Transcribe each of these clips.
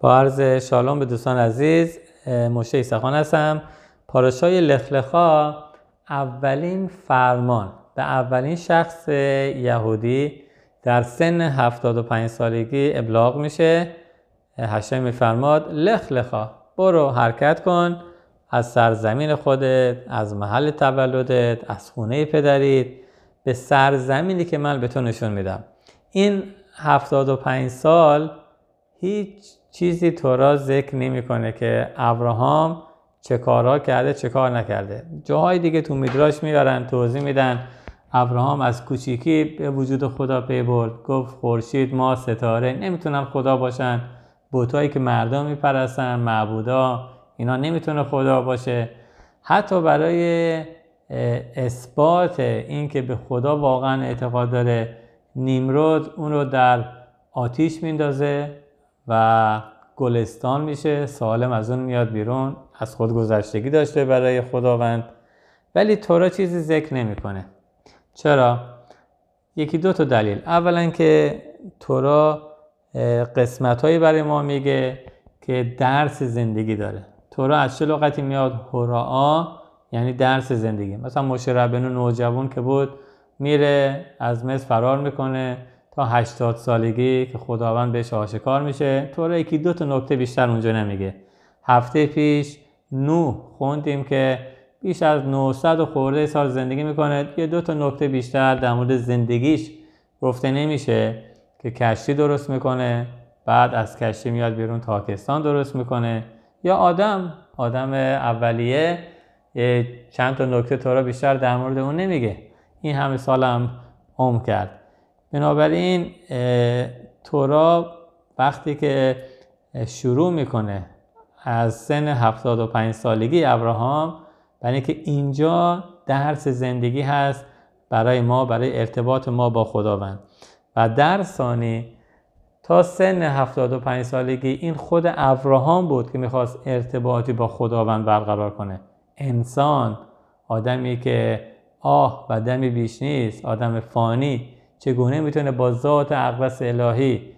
با عرض شالوم به دوستان عزیز مشه ایسخان هستم. پاراشای لخلخا اولین فرمان به اولین شخص یهودی در سن 75 سالگی ابلاغ میشه. هشتم میفرماد لخلخا برو حرکت کن. از سرزمین خودت از محل تولدت از خونه پدریت به سرزمینی که من به تو نشون میدم. این 75 سال هیچ چیزی تو را ذکر نمی‌کنه که ابراهام چه کارها کرده چه کار نکرده. جاهای دیگه تو میدراش میارن توضیح میدن. ابراهام از کوچیکی به وجود خدا پی برد. گفت خورشید ما ستاره نمی‌تونن خدا باشن. بوتایی که مردم میپرستن معبودا اینا نمی‌تونه خدا باشه. حتی برای اثبات اینکه به خدا واقعا اعتقاد داره نیمرود اون رو در آتیش میندازه. و گلستان میشه. سالم از اون میاد بیرون. از خود گذشتگی داشته برای خداوند. ولی تورا چیزی ذکر نمی‌کنه. چرا؟ یکی دو تا دلیل. اولا که تورا قسمت هایی برای ما میگه که درس زندگی داره. تورا از چه لغتی میاد؟ هورا یعنی درس زندگی. مثلا مشه ربنو نوجوان که بود میره از مصر فرار می‌کنه. تا 80 سالگی که خداوند بهش آشکار میشه. طور یکی دو تا نکته بیشتر اونجا نمیگه. هفته پیش نو خوندیم که بیش از 900 خورده سال زندگی می‌کنه. یه دو تا نکته بیشتر در مورد زندگیش گفته نمیشه که کشتی درست می‌کنه بعد از کشتی میاد بیرون تاکستان درست می‌کنه. یا آدم آدم اولیه چند تا نکته تو بیشتر در مورد اون نمیگه. این همه سالم عمر کرد. بنابراین تورا وقتی که شروع می‌کنه از سن 75 سالگی ابراهام برای اینکه اینجا درس زندگی هست برای ما برای ارتباط ما با خداوند. و در ثانی تا سن 75 سالگی این خود ابراهام بود که می‌خواست ارتباطی با خداوند برقرار کنه. انسان آدمی که آه و دمی بیش نیست آدم فانی چگونه می‌تونه با ذات اقدس الهی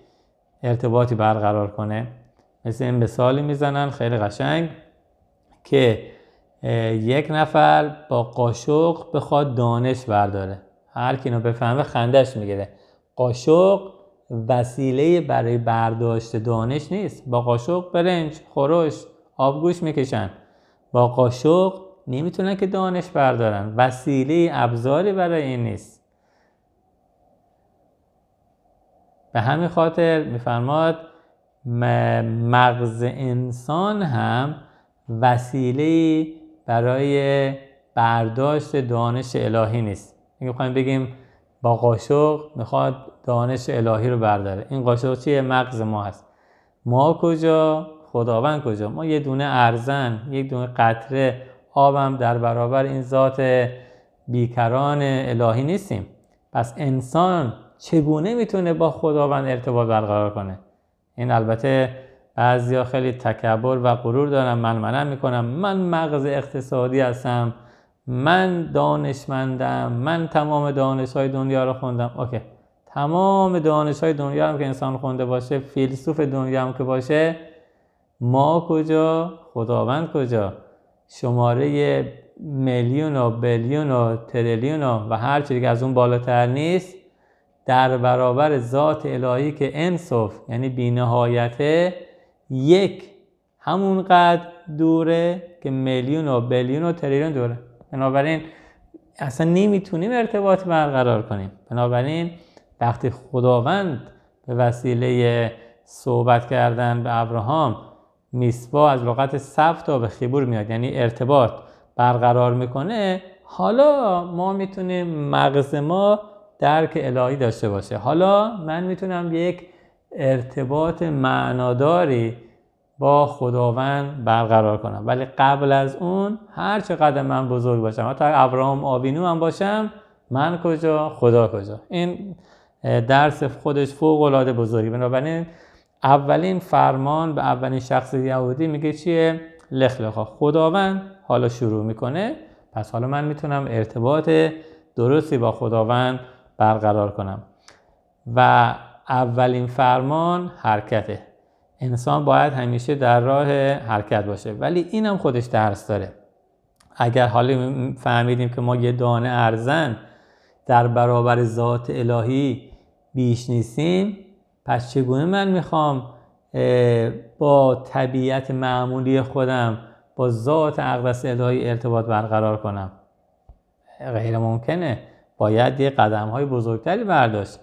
ارتباطی برقرار کنه؟ مثل این مثالی می‌زنن خیلی قشنگ که یک نفر با قاشق بخواد دانش برداره. هر کی اینو بفهمه خندش می‌گیره. قاشق وسیله برای برداشت دانش نیست. با قاشق برنج خورش آبگوش می‌کشن. با قاشق نمی‌تونن که دانش بردارن. وسیله ابزاری برای این نیست. به همین خاطر میفرماد مغز انسان هم وسیله برای برداشت دانش الهی نیست. می‌خوایم بگیم با قاشق می‌خواد دانش الهی رو برداره. این قاشق چیه؟ مغز ما هست. ما کجا؟ خداوند کجا؟ ما یه دونه ارزن یک دونه قطره آبم در برابر این ذات بیکران الهی نیستیم. پس انسان چگونه می‌تونه با خداوند ارتباط برقرار کنه؟ این البته بعضیا خیلی تکبر و غرور دارن من منم می‌کنم. من مغز اقتصادی هستم من دانشمندم من تمام دانش های دنیا رو خوندم. اوکی. تمام دانش های دنیا هم که انسان خونده باشه فیلسوف دنیا هم که باشه ما کجا؟ خداوند کجا؟ شماره میلیون و بیلیون و تریلیون و هر چیزی که از اون بالاتر نیست. در برابر ذات الهی که انصف یعنی بینهایته یک. همونقدر دوره که میلیون و بیلیون و تریلیون دوره. بنابراین اصلا نمی‌تونیم ارتباط برقرار کنیم. بنابراین وقتی خداوند به وسیله صحبت کردن به ابراهام میسوا از لغت صف تا به خیبور میاد یعنی ارتباط برقرار می‌کنه حالا ما می‌تونیم مغز ما درک الهی داشته باشه. حالا من می‌تونم یک ارتباط معناداری با خداوند برقرار کنم. ولی قبل از اون هر چقدر من بزرگ باشم حتی ابراهام آبینو هم باشم من کجا خدا کجا. این درس خودش فوق العاده بزرگی. بنابراین اولین فرمان به اولین شخص یهودی میگه چیه؟ لخلخا خداوند حالا شروع می‌کنه. پس حالا من می‌تونم ارتباط درستی با خداوند برقرار کنم. و اولین فرمان حرکته. انسان باید همیشه در راه حرکت باشه. ولی اینم خودش درس داره. اگر حالا فهمیدیم که ما یه دانه ارزن در برابر ذات الهی بیش نیستیم پس چگونه من می‌خوام با طبیعت معمولی خودم با ذات اقدس الهی ارتباط برقرار کنم؟ غیر ممکنه. باید یه قدم های بزرگتری برداشت.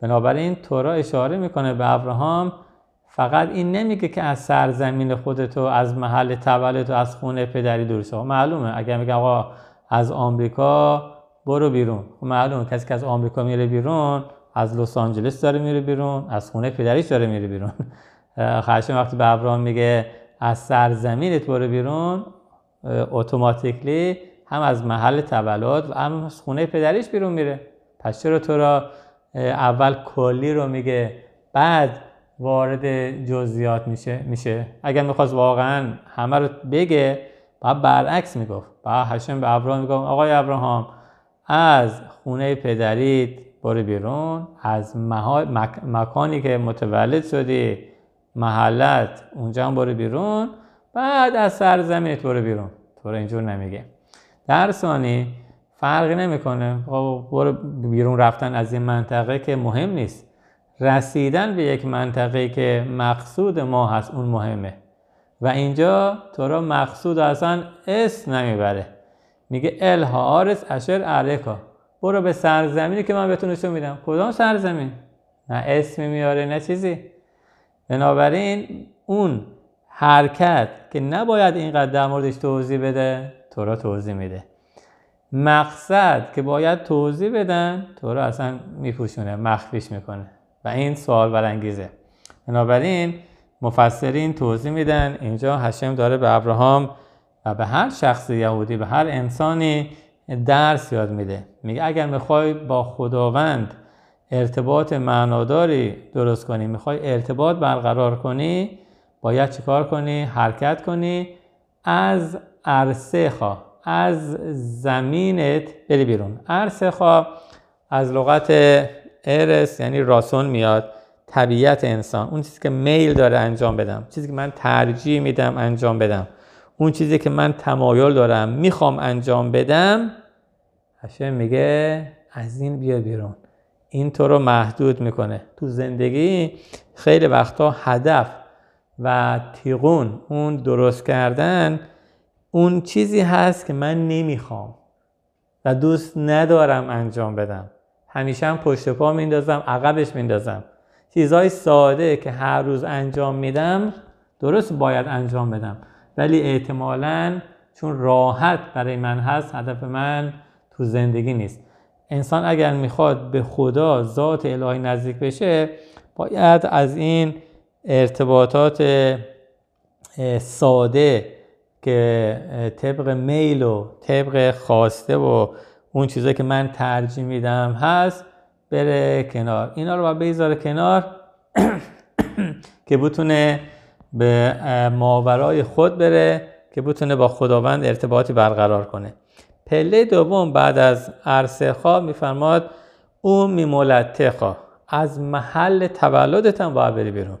بنابراین تورا اشاره می‌کنه به ابراهام فقط این نمیگه که از سرزمین خودتو از محل تولد از خونه پدری دور شو معلومه. اگر میگه آقا از آمریکا برو بیرون. خب معلومه. کسی که از آمریکا میره بیرون از لس آنجلس داره میره بیرون از خونه پدریش داره میره بیرون. خشم وقتی به ابراهام میگه از سرزمینت برو بیرون اتوماتیکلی هم از محل تولد و هم از خونه پدریش بیرون میره. پس چرا تو را اول کلی رو میگه بعد وارد جزئیات میشه میشه؟ اگر می‌خواست واقعا همه رو بگه بعد برعکس می‌گفت. بعد هشم به ابراهام می‌گفت آقای ابراهام از خونه پدریت برو بیرون. از مکانی که متولد شدی محلت اونجا هم برو بیرون. بعد از سرزمینت برو بیرون. تو اینجور نمیگه. در ثانی فرقی نمی‌کنه. خب برو بیرون رفتن از این منطقه که مهم نیست. رسیدن به یک منطقه که مقصود ما هست اون مهمه. و اینجا تو را مقصود اصلا اسم نمی‌بره. میگه الهارس اشر علیکا. برو به سرزمینی که من بهتون نشون میدم. کدام سرزمین؟ نه اسمی میاره نه چیزی. بنابراین اون حرکت که نباید اینقدر در موردش توضیح بده تو را توضیح میده. مقصد که باید توضیح بدن تو را اصلا میپوشونه مخفیش می‌کنه. و این سوال برانگیزه بنابراین مفسرین توضیح میدن اینجا هشم داره به ابراهام و به هر شخص یهودی به هر انسانی درس یاد میده. میگه اگر می‌خوای با خداوند ارتباط معناداری درست کنی می‌خوای ارتباط برقرار کنی باید چیکار کنی؟ حرکت کنی؟ از عرصه خواه. از زمینت بری بیرون. عرصه خواه از لغت ارس یعنی راسون میاد. طبیعت انسان. اون چیزی که میل داره انجام بدم. چیزی که من ترجیح میدم انجام بدم. اون چیزی که من تمایل دارم می‌خوام انجام بدم هشم میگه از این بیا بیرون. این تو رو محدود می‌کنه. تو زندگی خیلی وقتا هدف و تیغون اون درست کردن اون چیزی هست که من نمی‌خوام و دوست ندارم انجام بدم. همیشه هم پشت پا میندازم عقبش میندازم. چیزهای ساده که هر روز انجام میدم درست باید انجام بدم. ولی احتمالا چون راحت برای من هست هدف من تو زندگی نیست. انسان اگر می‌خواد به خدا ذات الهی نزدیک بشه باید از این ارتباطات ساده که طبق میل و طبق خواسته و اون چیزایی که من ترجیح میدم هست بره کنار. اینا رو باید بذاره کنار که بتونه به ماورای خود بره که بتونه با خداوند ارتباطی برقرار کنه. پله دوم بعد از عرصه خواه میفرماد او میمولته از محل تولدت هم باید بری بیرون.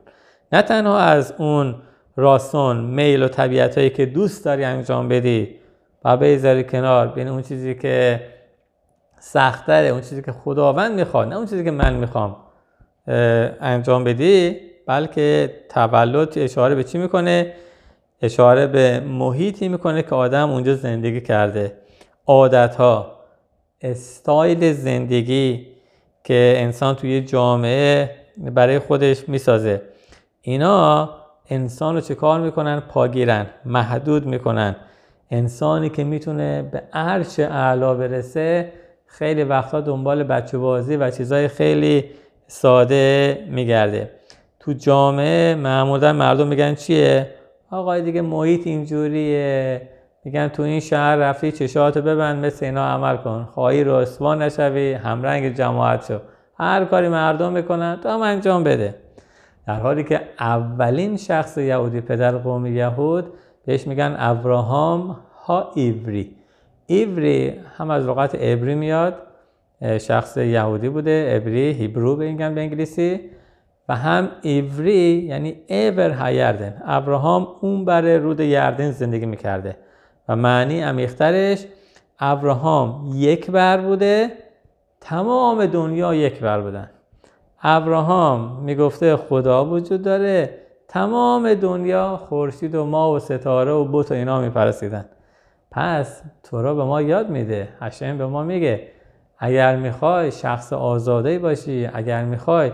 نه تنها از اون راسون میل و طبیعت هایی که دوست داری انجام بدی و بذاری کنار بین اون چیزی که سختره اون چیزی که خداوند می‌خواد نه اون چیزی که من می‌خوام انجام بدی بلکه تولد اشاره به چی می‌کنه؟ اشاره به محیطی می‌کنه که آدم اونجا زندگی کرده. عادت ها استایل زندگی که انسان توی جامعه برای خودش می‌سازه. اینا انسان رو چه کار می‌کنن؟ پاگیرن محدود می‌کنن. انسانی که می‌تونه به عرش اعلا برسه خیلی وقتا دنبال بچه بازی و چیزای خیلی ساده میگرده. تو جامعه معمولا مردم میگن چیه؟ آقای دیگه محیط اینجوریه. میگن تو این شهر رفتی چشاتو ببند مثل اینا عمل کن. خواهی رسوا نشوی همرنگ جماعت شو. هر کاری مردم می‌کنن تو هم انجام بده. در حالی که اولین شخص یهودی پدر قوم یهود بهش میگن ابراهام ها ایوری ایوری هم از لغت ابری میاد شخص یهودی بوده ابری هیبرو به به انگلیسی. و هم ایوری یعنی ایور هایردن. ابراهام اون بر رود یردن زندگی می‌کرده. و معنی عمیقترش ابراهام یک بر بوده تمام دنیا یک بر بودن. ابراهام می‌گفته خدا وجود داره. تمام دنیا خورشید و ما و ستاره و بت و اینا میپرسیدن. پس تورا به ما یاد میده. هشم به ما میگه اگر می‌خوای شخص آزاده باشی اگر می‌خوای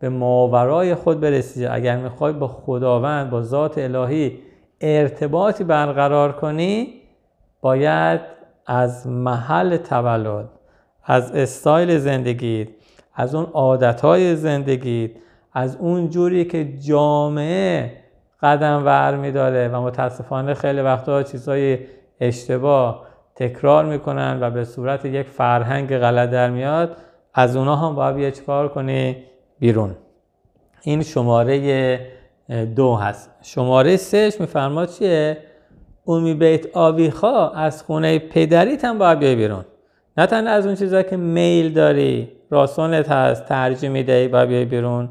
به ماورای خود برسی اگر می‌خوای با خداوند با ذات الهی ارتباطی برقرار کنی باید از محل تولد از استایل زندگی از اون عادتهای زندگی از اون جوری که جامعه قدم ور میداره و متاسفانه خیلی وقتا چیزهای اشتباه تکرار می‌کنن و به صورت یک فرهنگ غلط در میاد از اونا هم باید یه چکار کنی؟ بیرون. این شماره دو هست. شماره سهش میفرماد چیه؟ اومی بیت آویخا از خونه پدریت هم باید بیرون. نه تنها از اون چیزهایی که میل داری. راسونت هست ترجیح می‌دهی باید بیای بیرون.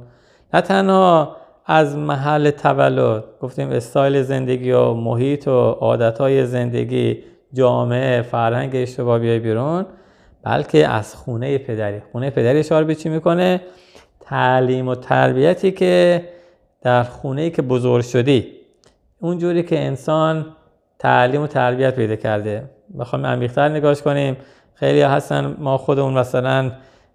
نه تنها از محل تولد گفتیم استایل زندگی و محیط و عادتهای زندگی جامعه فرهنگ اشتباه بیای بیرون بلکه از خونه پدری. خونه پدری اشاره به چی می‌کنه؟ تعلیم و تربیتی که در خونه که بزرگ شدی. اونجوری که انسان تعلیم و تربیت پیدا کرده. بخوایم عمیق‌تر نگاش کنیم. خیلی هستن ما خودمون مثلا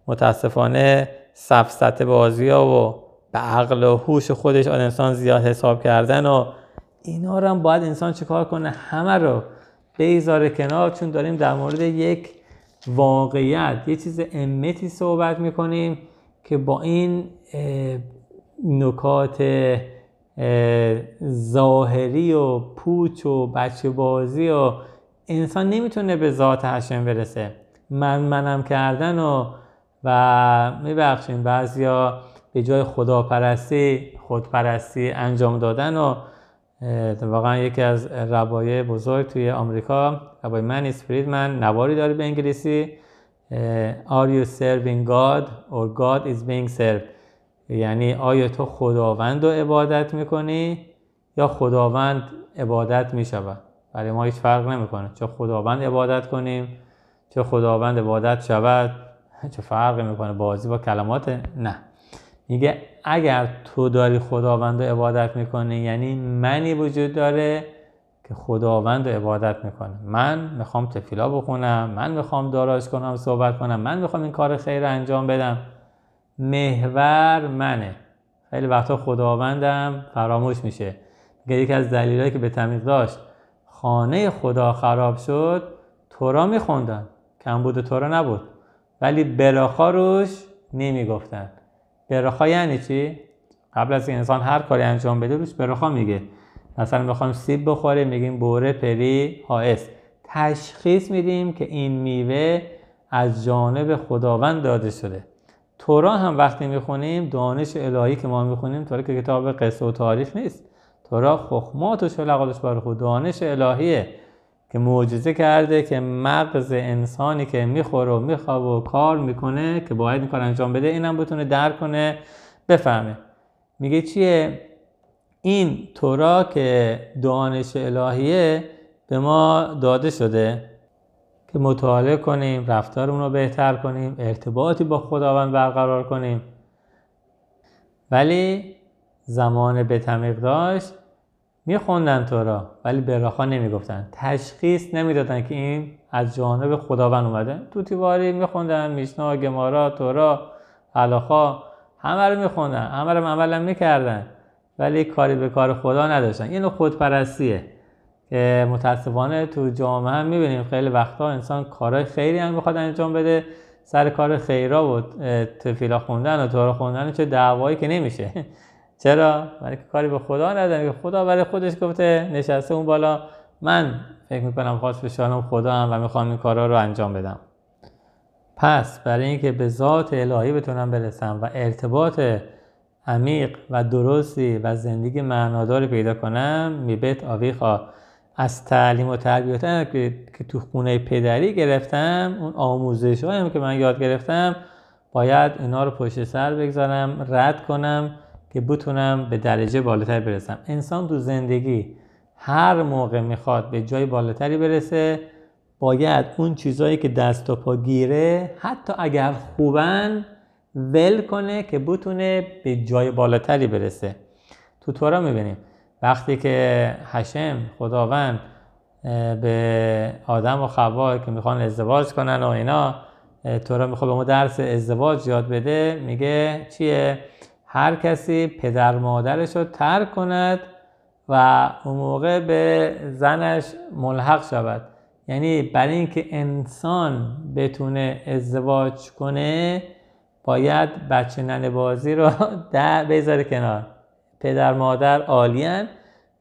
متاسفانه سفسته بازی ها و به عقل و هوش خودش آن انسان زیاد حساب کردن و اینا رو هم باید انسان چیکار کنه؟ همه رو بیزار کنار چون داریم در مورد یک واقعیت یه چیز امتی صحبت می‌کنیم که با این نکات ظاهری و پوچ و بچه بازی و انسان نمی‌تونه به ذات هشم برسه. من منم کردن و و میبخشیم بعضیا به جای خداپرستی خودپرستی انجام دادن و واقعا یکی از ربایه بزرگ توی آمریکا ربای منیس فریدمن نواری داره به انگلیسی Are you serving God or God is being served یعنی آیا تو خداوند رو عبادت می‌کنی یا خداوند عبادت می‌شود؟ برای ما هیچ فرق نمی‌کنه. چه خداوند عبادت کنیم چه خداوند عبادت شود. چه فرق می‌کنه بازی با کلمات؟ نه. میگه اگر تو داری خداوند رو عبادت می‌کنی یعنی منی وجود داره که خداوند رو عبادت می‌کنه. من می‌خوام تفیلا بخونم من می‌خوام داراش کنم صحبت کنم من می‌خوام این کار خیر انجام بدم. محور منه. خیلی وقتا خداوندم فراموش میشه. میگه یکی از دلیلایی که به تمیز داشت خانه خدا خراب شد تورا میخوندن. کمبود تورا نبود. ولی براخا روش نمی‌گفتن. براخا یعنی چی؟ قبل از این انسان هر کاری انجام بده روش براخا میگه. مثلا می‌خوایم سیب بخوریم میگیم بوره پری هائس تشخیص میدیم که این میوه از جانب خداوند داده شده. تورا هم وقتی می‌خونیم دانش الهی که ما می‌خونیم تورا که کتاب قصه و تاریخ نیست. تورا خخمات و شلقاتش بر خود. دانش الهیه. که معجزه کرده که مغز انسانی که می‌خوره و میخواب و کار می‌کنه که باید این کار انجام بده اینم بتونه درک کنه بفهمه. میگه چیه؟ این تورا که دانش الهیه به ما داده شده که مطالعه کنیم رفتارمون رو بهتر کنیم ارتباطی با خداوند برقرار کنیم. ولی زمان به تمیق داشت میخوندن تورا ولی براخا نمی‌گفتن. تشخیص نمی‌دادن که این از جانب خداوند اومده. تو تیواری میخوندن میشنا گمارا تورا علاخا همه رو میخوندن همه رو عملا می‌کردن. ولی کاری به کار خدا نداشتن. اینو خودپرستیه. که متاسفانه تو جامعه هم می‌بینیم خیلی وقتا انسان کارهای خیری هم می‌خواد انجام بده. سر کار خیرا و تفیلا خوندن و تورا خوندن چه دعوایی که نمیشه. چرا؟ برای که کاری به خدا نداره که خدا برای خودش گفته نشسته اون بالا. من فکر می‌کنم خواست به خدا هم و می‌خوام این کارا رو انجام بدم. پس برای اینکه به ذات الهی بتونم برسم و ارتباط عمیق و درستی و زندگی معناداری پیدا کنم میبت آویخا. از تعلیم و تربیت که, که تو خونه پدری گرفتم اون آموزش هم که من یاد گرفتم باید اینا رو پشت سر بگذارم رد کنم. که بتونم به درجه بالاتر برسم. انسان تو زندگی هر موقع می‌خواد به جای بالاتری برسه باید اون چیزهایی که دست و پا گیره حتی اگر خوبن ول کنه که بتونه به جای بالاتری برسه. تو تورا می‌بینیم. وقتی که حشم خداوند به آدم و خوا که می‌خوان ازدواج کنن و اینا تورا می‌خواد به ما درس ازدواج یاد بده میگه چیه؟ هر کسی پدر مادرش رو ترک کند و اون موقع به زنش ملحق شود. یعنی برای اینکه انسان بتونه ازدواج کنه باید بچه ننه بازی رو در بذاره کنار. پدر مادر عالیان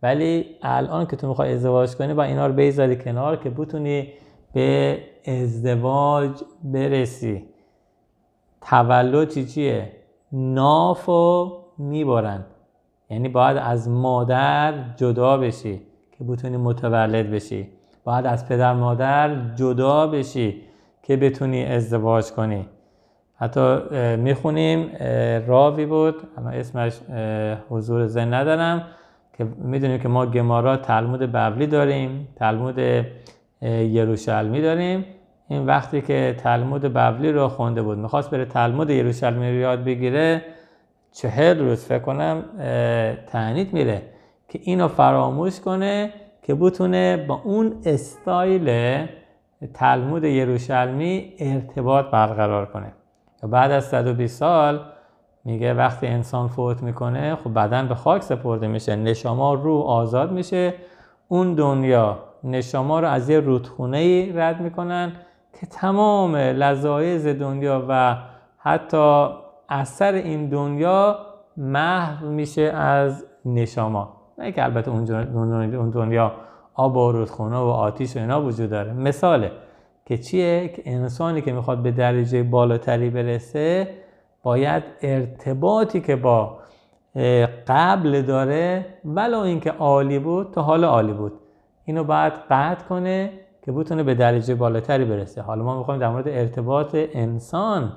ولی الان که تو می‌خوای ازدواج کنی با اینا رو بذاری کنار که بتونی به ازدواج برسی. تولد چی چیه؟ نافو می‌برن. یعنی باید از مادر جدا بشی که بتونی متولد بشی. باید از پدر مادر جدا بشی که بتونی ازدواج کنی. حتی می‌خونیم راوی بود اما اسمش حضور زن ندارم که می‌دونیم که ما گمارا تلمود ببلی داریم تلمود یروشلمی داریم. این وقتی که تلمود ببلی رو خونده بود می‌خواست بره تلمود یروشلمی رو یاد بگیره چهل روز فکر کنم تعنید میره که اینو فراموش کنه که بتونه با اون استایل تلمود یروشلمی ارتباط برقرار کنه. و بعد از 120 سال میگه وقتی انسان فوت می‌کنه خب بدن به خاک سپرده میشه نشما رو آزاد میشه اون دنیا نشما رو از یه رودخونه رد می‌کنن که تمام لذایز دنیا و حتی اثر این دنیا محو میشه از نشما نه که البته اون دنیا آب و رودخونه و آتیش و اینا وجود داره. مثاله که چیه؟ که انسانی که می‌خواد به درجه بالاتری برسه باید ارتباطی که با قبل داره ولو اینکه عالی بود تا حال عالی بود. اینو باید قطع کنه که بتونه به درجه بالاتری برسه. حالا ما می‌خوایم در مورد ارتباط انسان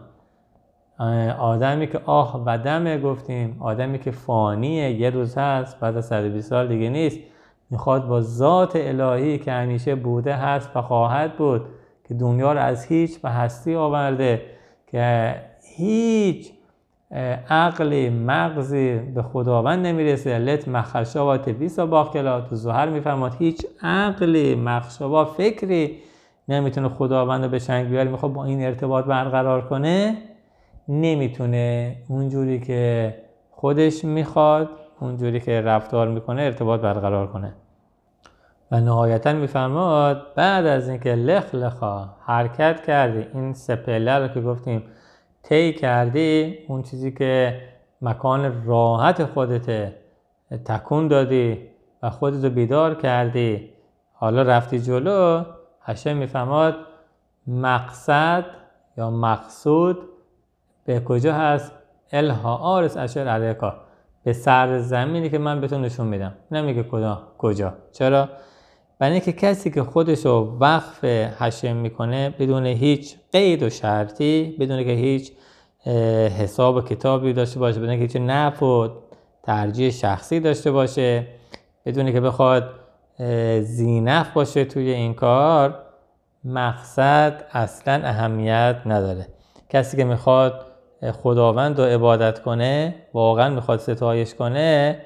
آدمی که آه و دمه گفتیم آدمی که فانیه یه روز هست بعد از 120 سال دیگه نیست می‌خواد با ذات الهی که همیشه بوده هست و خواهد بود که دنیا رو از هیچ به هستی آورده که هیچ عقلی مغزی به خداوند نمی‌رسه. لت مخشا و باقلا تو زهر میفرماد هیچ عقلی مخشا فکری نمی‌تونه خداوند رو به چنگ بیاره. می‌خواد با این ارتباط برقرار کنه نمی‌تونه. اونجوری که خودش می‌خواد اونجوری که رفتار می‌کنه ارتباط برقرار کنه. و نهایتا میفرماد بعد از اینکه لخ لخا حرکت کردی این سپله رو که گفتیم طی کردی اون چیزی که مکان راحت خودت تکون دادی و خودت بیدار کردی. حالا رفتی جلو هشه میفهماد مقصد یا مقصود به کجا هست؟ الها آرس اشر علیکا. به سر زمینی که من بهتون نشون میدم. نمیگه کجا کجا. چرا؟ برای اینکه کسی که خودش رو وقف حشم می‌کنه بدون هیچ قید و شرطی بدون که هیچ حساب و کتابی داشته باشه بدون که هیچ نف و ترجیح شخصی داشته باشه بدون که بخواد زینف باشه توی این کار مقصد اصلا اهمیت نداره. کسی که می‌خواد خداوند رو عبادت کنه واقعا می‌خواد ستایش کنه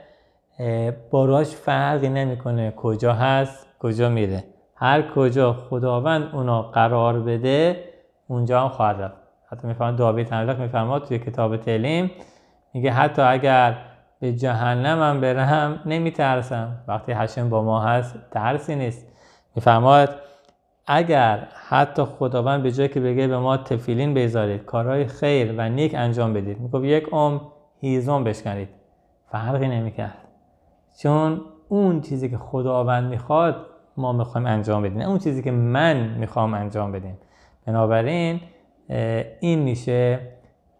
باراش فرقی نمی‌کنه کجا هست. کجا میره؟ هر کجا خداوند اونا قرار بده اونجا هم خواهد رفت. حتی می‌فهمد داوید تنلق می‌فهمد توی کتاب تعلیم میگه حتی اگر به جهنم هم برم نمیترسم. وقتی حشم با ما هست ترسی نیست. میفرماد اگر حتی خداوند به جای که بگه به ما تفیلین بذارید کارهای خیر و نیک انجام بدید می‌گفت یک عمر هیزم بشکنید. فرقی نمی‌کرد. چون اون چیزی که خداوند می‌خواد ما می‌خوایم انجام بدیم. اون چیزی که من می‌خوام انجام بدیم. بنابراین این میشه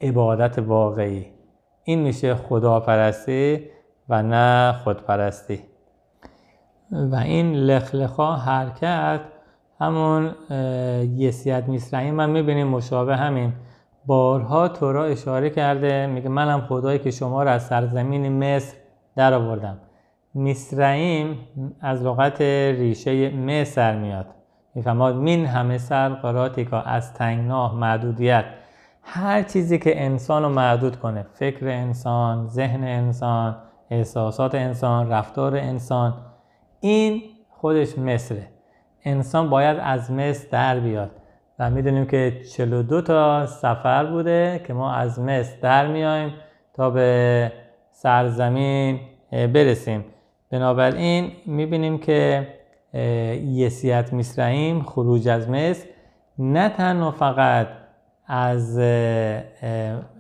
عبادت واقعی. این میشه خداپرستی و نه خودپرستی. و این لخلخا حرکت همون یسیت میسرعی من می‌بینیم مشابه همین. بارها تورا اشاره کرده. میگه منم خدایی که شما را از سرزمین مصر در آوردم میسرعیم از لغت ریشه مصر میاد. میفهماد مین همه سر قراتیکا از تنگناه محدودیت هر چیزی که انسان رو محدود کنه فکر انسان ذهن انسان احساسات انسان رفتار انسان این خودش مصره. انسان باید از مصر در بیاد. و می‌دونیم که 42 تا سفر بوده که ما از مصر در میایم تا به سرزمین برسیم. بنابراین می‌بینیم که یسیت میسرعیم خروج از مصر. نه تنها فقط از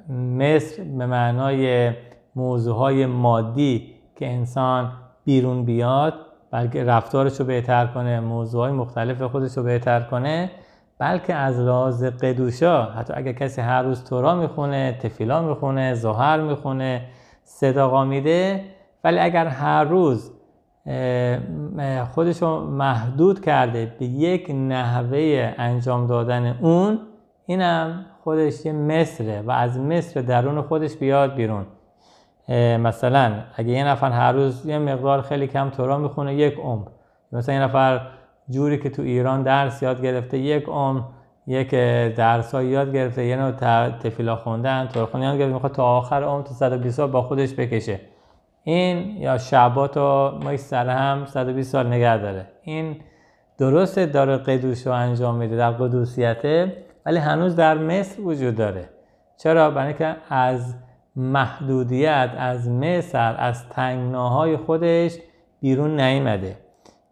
مصر به معنای موضوع های مادی که انسان بیرون بیاد بلکه رفتارش رو بهتر کنه موضوع های مختلف خودش رو بهتر کنه بلکه از لحاظ قدوشا حتی اگر کسی هر روز تورا می‌خونه تفیلا می‌خونه زهر می‌خونه صداقا میده ولی اگر هر روز خودش رو محدود کرده به یک نحوه انجام دادن اون اینم خودش یه مصره و از مصر درون خودش بیاد بیرون. مثلا اگه یه نفر هر روز یه مقدار خیلی کم تورا می‌خونه یک عمر. مثلا یه نفر جوری که تو ایران درس یاد گرفته یک عمر یک درس ها یاد گرفته یه نوع تفیلا خوندن تورا خوندن یاد گرفته می‌خواد تا آخر عمر تا 120 سال با خودش بکشه. این یا شعبات رو ما سر هم 120 سال نگه داره. این درسته داره قدوس رو انجام میده در قدوسیته ولی هنوز در مصر وجود داره. چرا؟ برای اینکه از محدودیت از مصر از تنگناهای خودش بیرون نیمده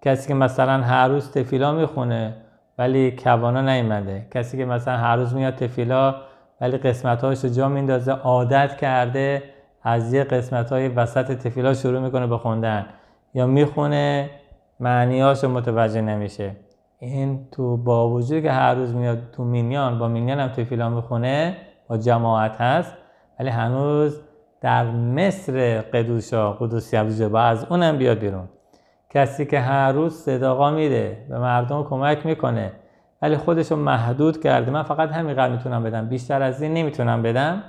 کسی که مثلا هر روز تفیلا می‌خونه ولی کوانا نیمده کسی که مثلا هر روز میاد تفیلا ولی قسمتهاش رو جا میندازه عادت کرده از یه قسمت های وسط تفیلا شروع می‌کنه به خوندن. یا می‌خونه معنیاش متوجه نمیشه. این تو با وجود که هر روز میاد تو مینیان با مینیان هم تفیلا می‌خونه با جماعت هست. ولی هنوز در مصر قدوشا قدوسی عبدالجه با از اونم بیاد بیرون. کسی که هر روز صداقا میده به مردم کمک می‌کنه. ولی خودشو محدود کرده. من فقط همین قدر می‌تونم بدم. بیشتر از این نمی‌تونم بدم.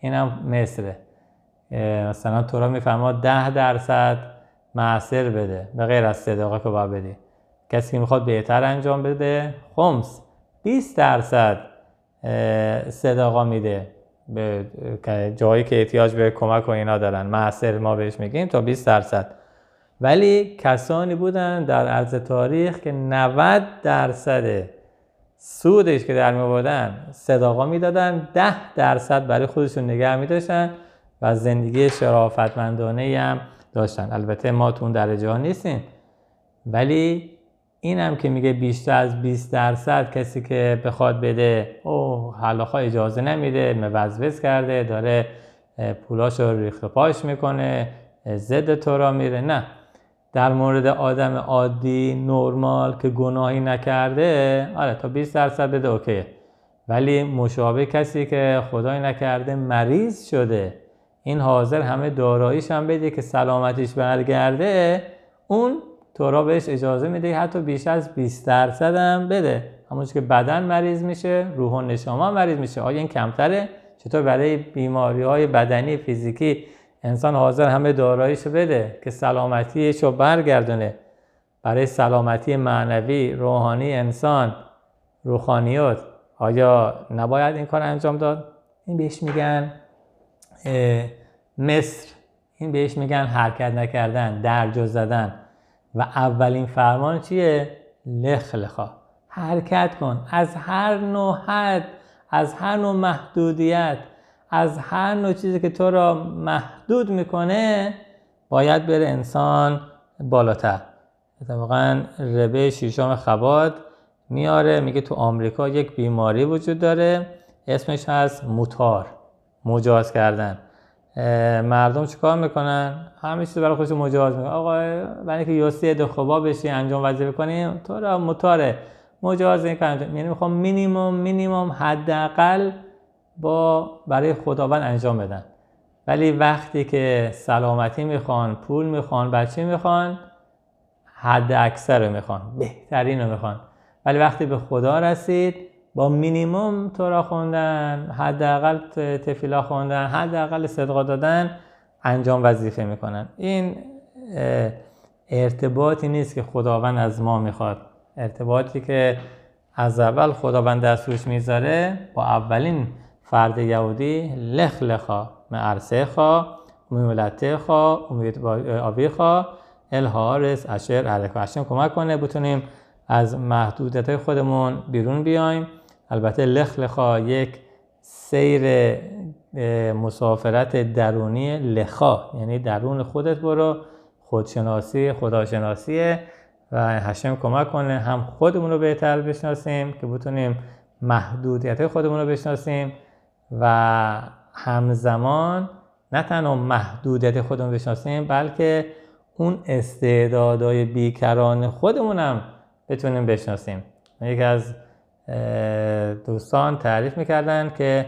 اینم مصره. مثلا تو را میفرماد ده درصد معصر بده به غیر از صداقه که باید بدی. کسی که می‌خواد بهتر انجام بده خمس 20 درصد صداقا میده به جایی که احتیاج به کمک و اینا دارن. معصر ما بهش میگیم تا 20 درصد. ولی کسانی بودن در عرض تاریخ که 90 درصد سودش که در میبردن صداقا می‌دادن 10 درصد برای خودشون نگه میداشتن. و زندگی شرافتمندانه هم داشتن. البته ما تو اون درجه ها نیستیم. ولی این هم که میگه بیشتر از 20 درصد کسی که بخواد بده او حلاخا اجازه نمیده موزوز کرده داره پولاش رو ریخت پاش می‌کنه ضد تو را میره. نه. در مورد آدم عادی نرمال که گناهی نکرده آره تا 20 درصد بده اوکیه. ولی مشابه کسی که خدای نکرده مریض شده. این حاضر همه داراییش هم بده که سلامتیش برگرده اون تورا بهش اجازه میده حتی بیش از 20 درصد هم بده. همونش که بدن مریض میشه روح و نشما مریض میشه. آیا این کمتره؟ چطور برای بیماری های بدنی فیزیکی انسان حاضر همه داراییشو بده که سلامتیش رو برگردونه؟ برای سلامتی معنوی روحانی انسان روحانیات آیا نباید این کار انجام داد؟ این بهش میگن مصر. این بهش میگن حرکت نکردن درجا زدن. و اولین فرمان چیه؟ لخ لخا حرکت کن. از هر نوع حد از هر نوع محدودیت از هر نوع چیزی که تو را محدود می‌کنه باید بره انسان بالاتر. اتفاقا ربه شیشم خباد میاره میگه تو آمریکا یک بیماری وجود داره اسمش هست موتار مجاز کردن. مردم چیکار می‌کنن؟ همه چیز برای خودشون مجاز می‌کنن. آقا برای اینکه یوسی دخوبا بشی انجام وظیفه کنیم تو را موتاره مجاز این کار یعنی می‌خوام مینیمم مینیمم حداقل با برای خداوند انجام بدن. ولی وقتی که سلامتی می‌خوان پول می‌خوان بچه می‌خوان حد اکثر رو می‌خوان بهترین رو می‌خوان. ولی وقتی به خدا رسید با مینیموم تورا خوندن حداقل تفیلا خوندن حداقل صدقا دادن انجام وظیفه می‌کنن. این ارتباطی نیست که خداوند از ما می‌خواد. ارتباطی که از اول خداوند دستوش می‌ذاره با اولین فرد یهودی لخ لخا معرسه خوا میولته خوا امید آبی خوا الهارس اشر علیکا هشم کمک کنه بتونیم از محدودیت خودمون بیرون بیایم. البته لخ لخا یک سیر مسافرت درونی لخا یعنی درون خودت برو. خودشناسی خداشناسیه و هشم کمک کنه هم خودمون رو بهتر بشناسیم که بتونیم محدودیت خودمون رو بشناسیم و همزمان نه تنها محدودیت خودمون بشناسیم بلکه اون استعدادهای بیکران خودمون هم بتونیم بشناسیم. یکی از دوستان تعریف می‌کردن که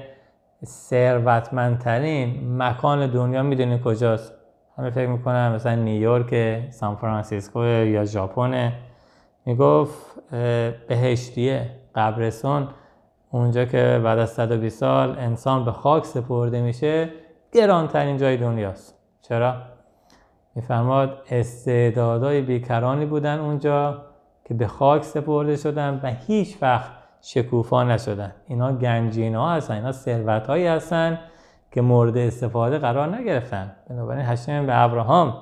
ثروتمندترین مکان دنیا می‌دونی کجاست. همه فکر می‌کنن مثلا نیویورک سان فرانسیسکو یا ژاپن. می‌گفت بهشتیه قبرستون. اونجا که بعد از 120 سال انسان به خاک سپرده میشه گرانترین جای دنیاست. چرا؟ میفرماد استعدادهای بیکرانی بودن اونجا. که به خاک سپرده شدن و هیچ وقت شکوفا نشدن. اینا گنجین ها هستن اینا ثروت هایی هستن که مورد استفاده قرار نگرفتن. بنابراین هشم به ابراهام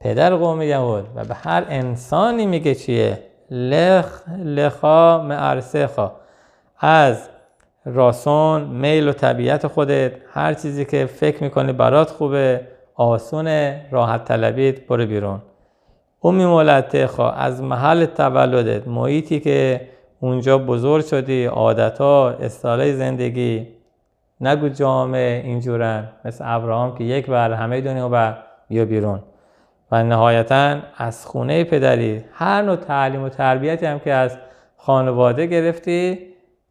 پدر قوم یهود و به هر انسانی میگه چیه؟ لخ لخا معرسخا. از راسون میل و طبیعت خودت هر چیزی که فکر می‌کنی برات خوبه آسون راحت طلبید برو بیرون. امی مولتخا از محل تولدت محیطی که اونجا بزرگ شدی عادتها استاله زندگی. نگو جامعه اینجورن مثل ابراهام که یک بر همه دنیا بر بیا بیرون. و نهایتا از خونه پدری هر نوع تعلیم و تربیتی هم که از خانواده گرفتی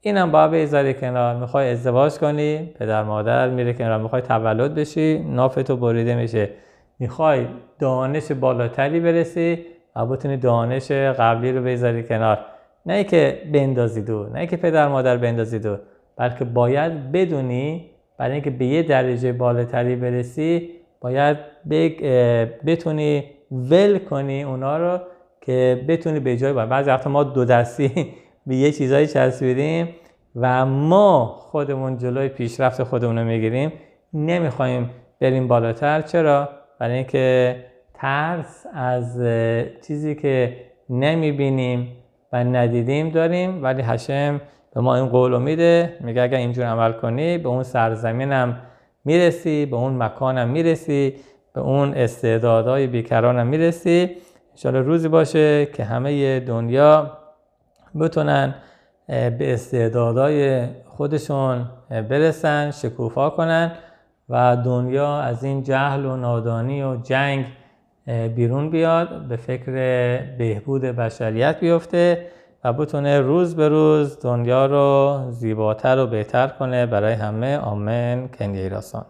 اینم باید بذاری کنار. می‌خوای ازدواج کنی پدر مادر میره کنار. می‌خوای تولد بشی نافتو بریده میشه. می‌خوای دانش بالاتری برسی و بتونی دانش قبلی رو بذاری کنار نه که بندازی دور نه که پدر مادر بندازی دور بلکه باید بدونی برای اینکه به یه درجه بالاتری برسی باید بتونی ول کنی اونا رو که بتونی به جای باید. بعضی وقتا ما دو دستی به یه چیزایی چسبیدیم و ما خودمون جلوی پیشرفت خودمون رو می‌گیریم نمی‌خوایم بریم بالاتر چرا؟ برای اینکه ترس از چیزی که نمی‌بینیم و ندیدیم داریم ولی هشم به ما این قول میده. میگه اگر اینجور عمل کنی به اون سرزمینم می‌رسی به اون مکانم می‌رسی به اون استعدادهای بیکرانم می‌رسی. انشالله روزی باشه که همه دنیا بتونن به استعدادهای خودشون برسن شکوفا کنن. و دنیا از این جهل و نادانی و جنگ بیرون بیاد به فکر بهبود بشریت بیفته و بتونه روز به روز دنیا رو زیباتر و بهتر کنه برای همه. آمن کنگیراسان